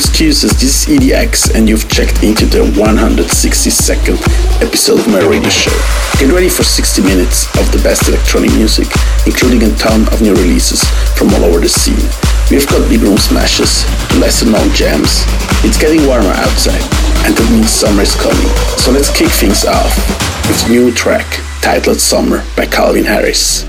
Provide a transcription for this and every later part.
Excuses, this is EDX and you've checked into the 162nd episode of my radio show. Get ready for 60 minutes of the best electronic music, including a ton of new releases from all over the scene. We've got big room smashes, lesser known jams. It's getting warmer outside, and that means summer is coming. So let's kick things off with new track titled Summer by Calvin Harris.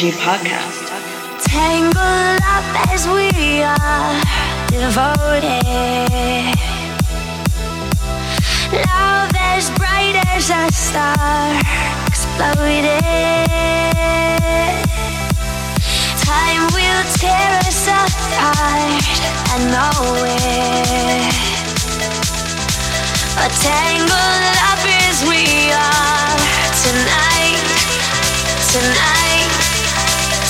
MNG podcast. Tangled up as we are devoted. Love as bright as a star exploded. Time will tear us apart, I know it. But tangled up as we are tonight, tonight,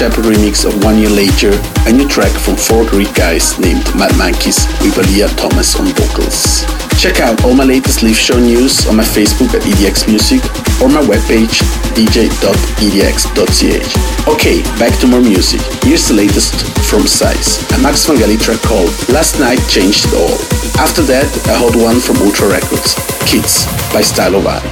And remix of One Year Later, a new track from four Greek guys named Mad Monkeys with Aaliyah Thomas on vocals. Check out all my latest live show news on my Facebook at EDX Music or my webpage dj.edx.ch. Okay, back to more music. Here's the latest from Size, a Max Vangeli track called Last Night Changed It All. After that, a hot one from Ultra Records, Kids by Stylo Vani. You're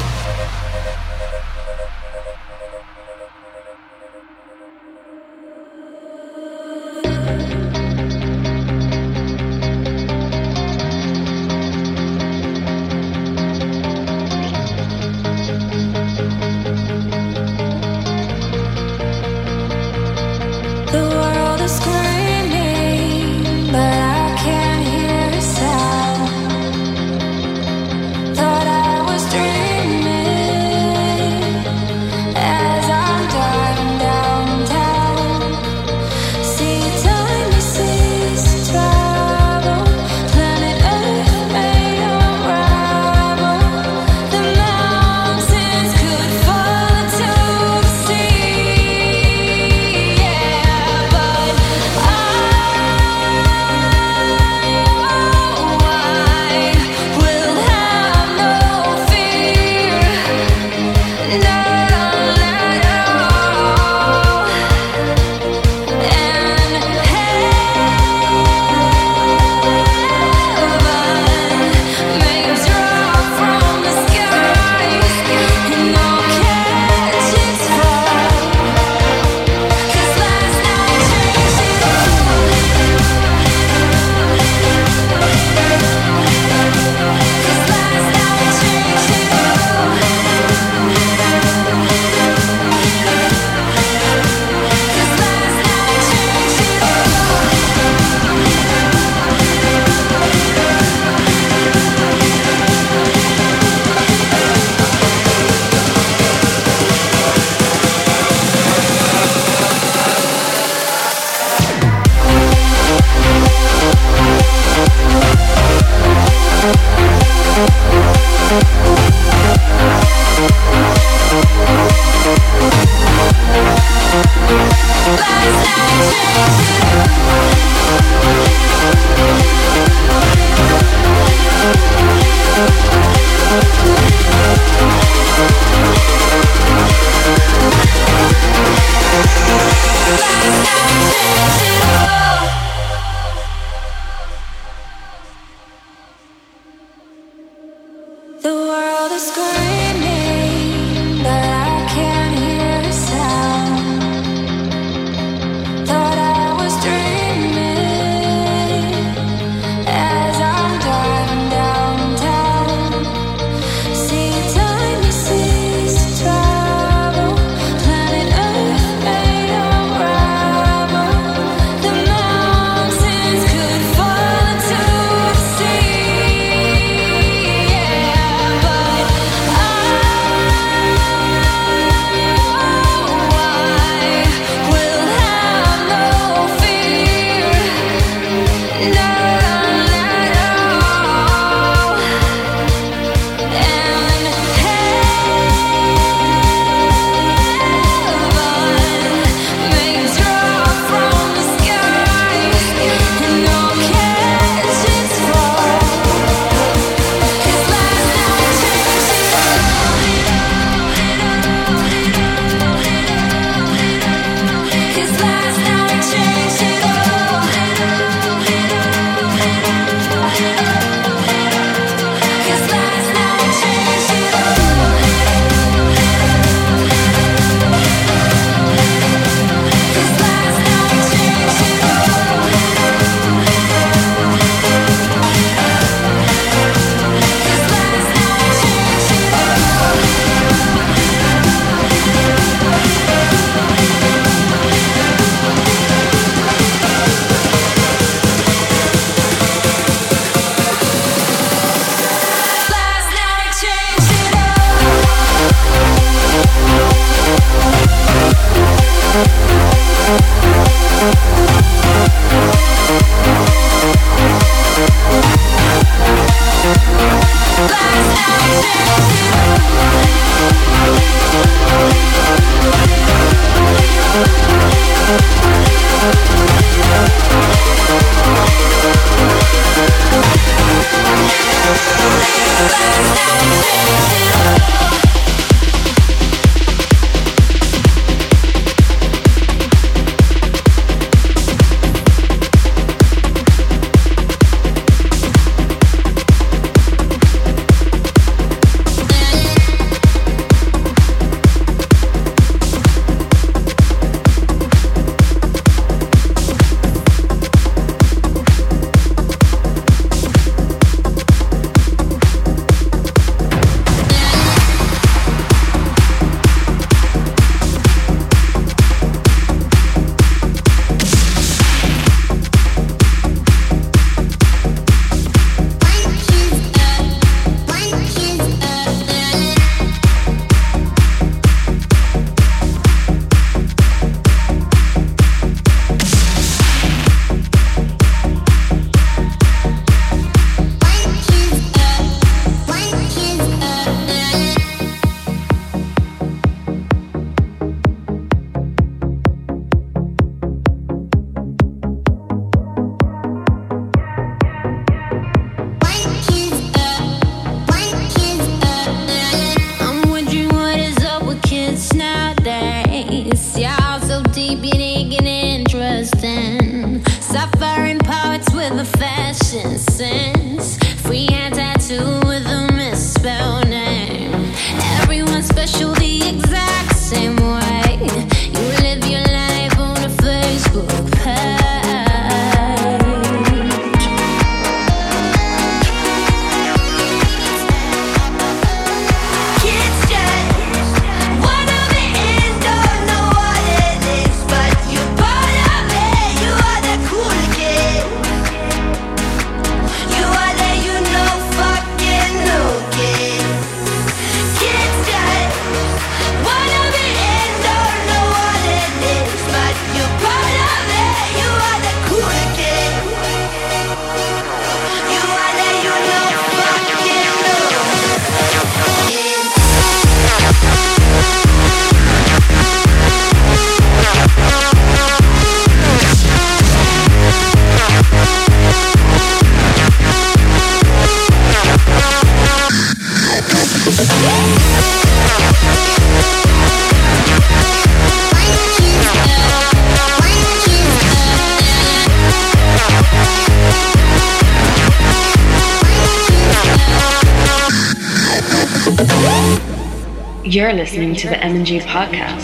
podcast.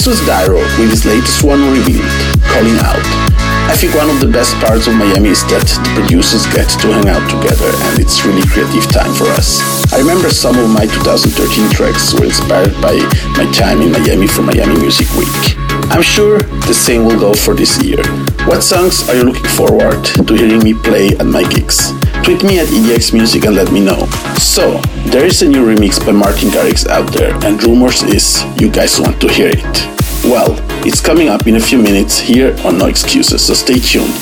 This was Dyro with his latest one revealed, Calling Out. I think one of the best parts of Miami is that the producers get to hang out together and it's really creative time for us. I remember some of my 2013 tracks were inspired by my time in Miami for Miami Music Week. I'm sure the same will go for this year. What songs are you looking forward to hearing me play at my gigs? Tweet me at EDX Music and let me know. So, there is a new remix by Martin Garrix out there, and rumors is you guys want to hear it. Well, it's coming up in a few minutes here on No Excuses, so stay tuned.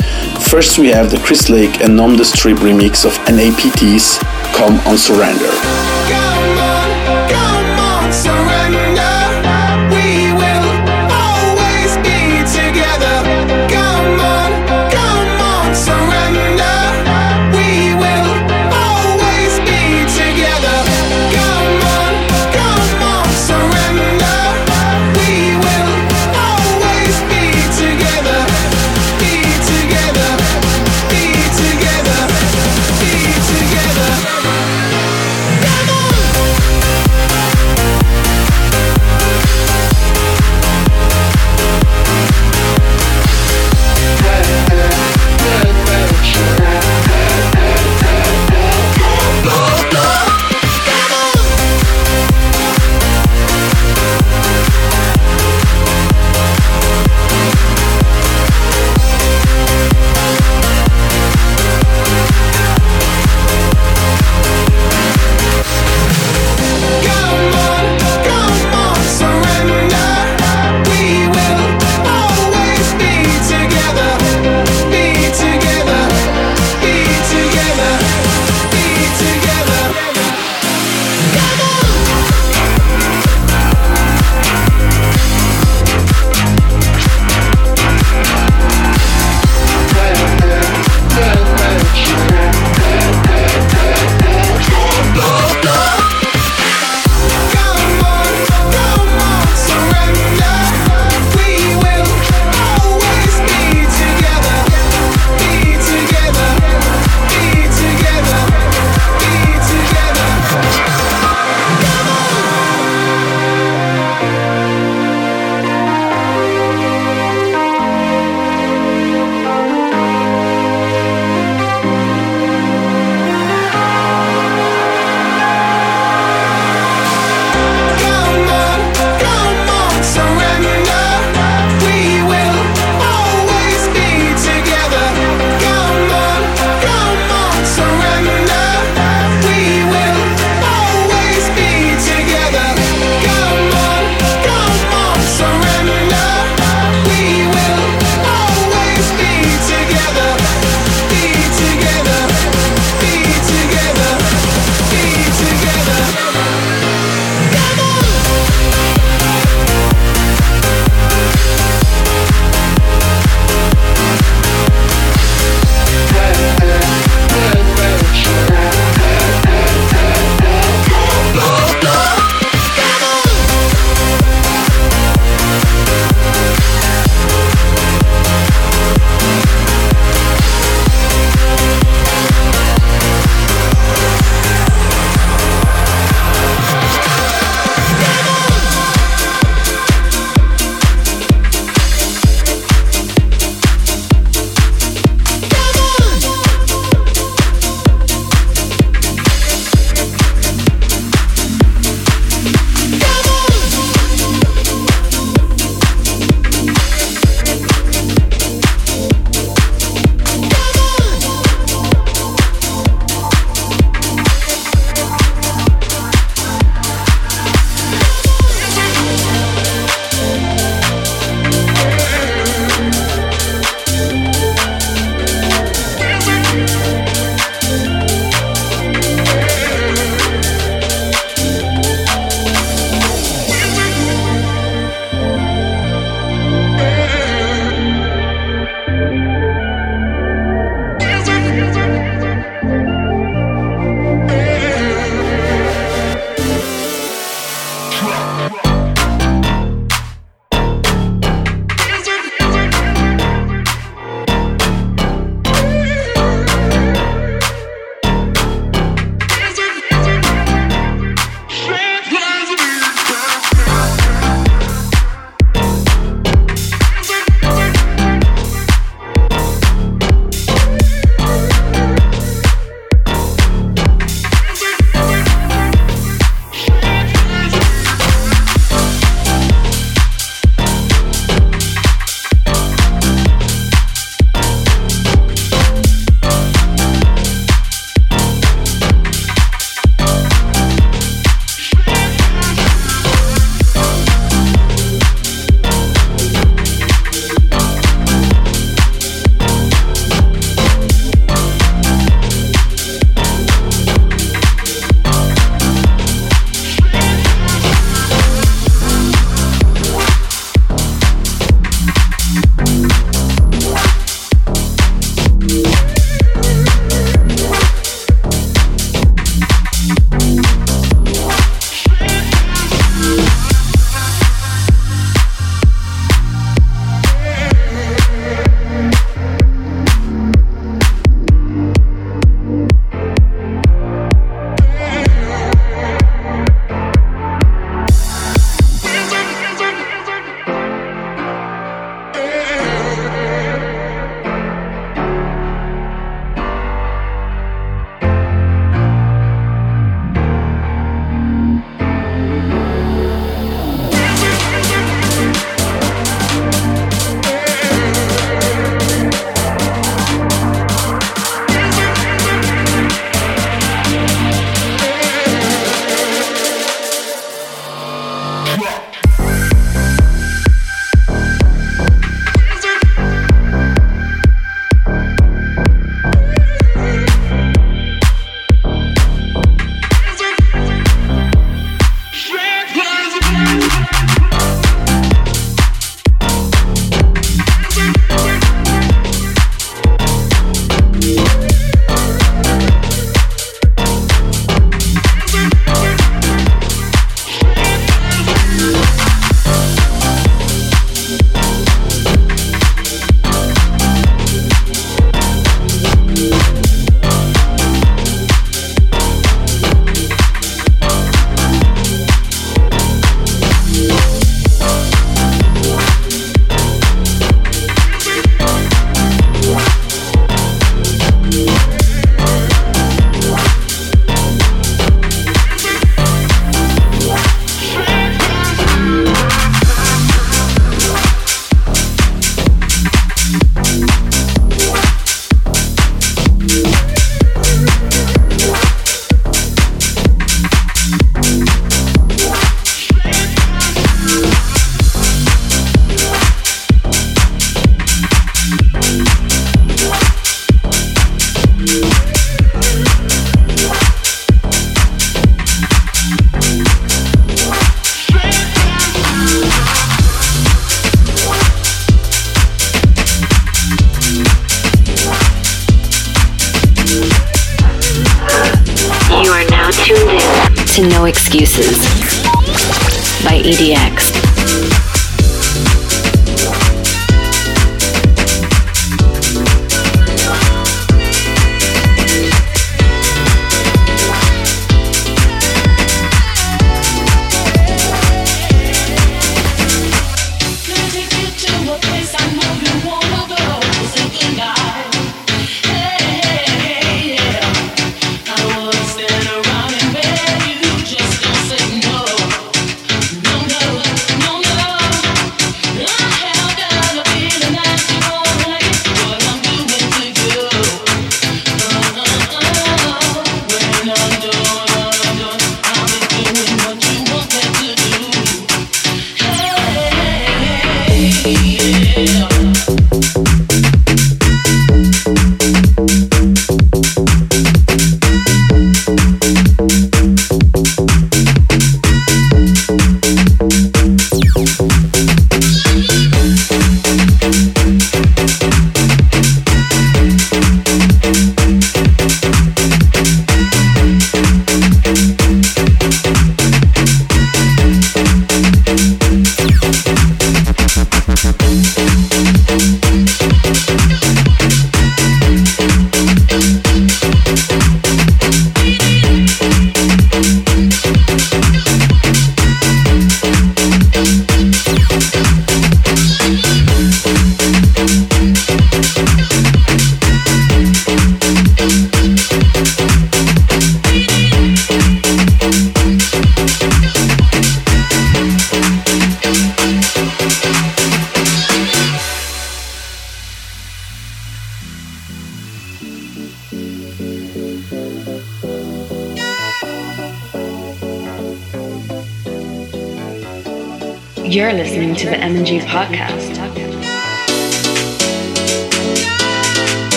First, we have the Chris Lake and Nom de Strip remix of NAPT's Come on Surrender.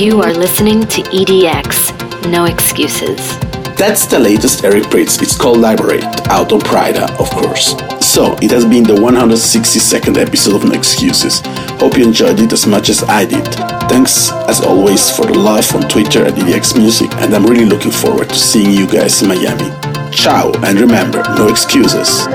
You are listening to EDX, no excuses. That's the latest Eric Prydz. It's called Liberate, out of Pryda, of course. So, it has been the 162nd episode of No Excuses. Hope you enjoyed it as much as I did. Thanks, as always, for the love on Twitter at EDX Music, and I'm really looking forward to seeing you guys in Miami. Ciao, and remember, no excuses.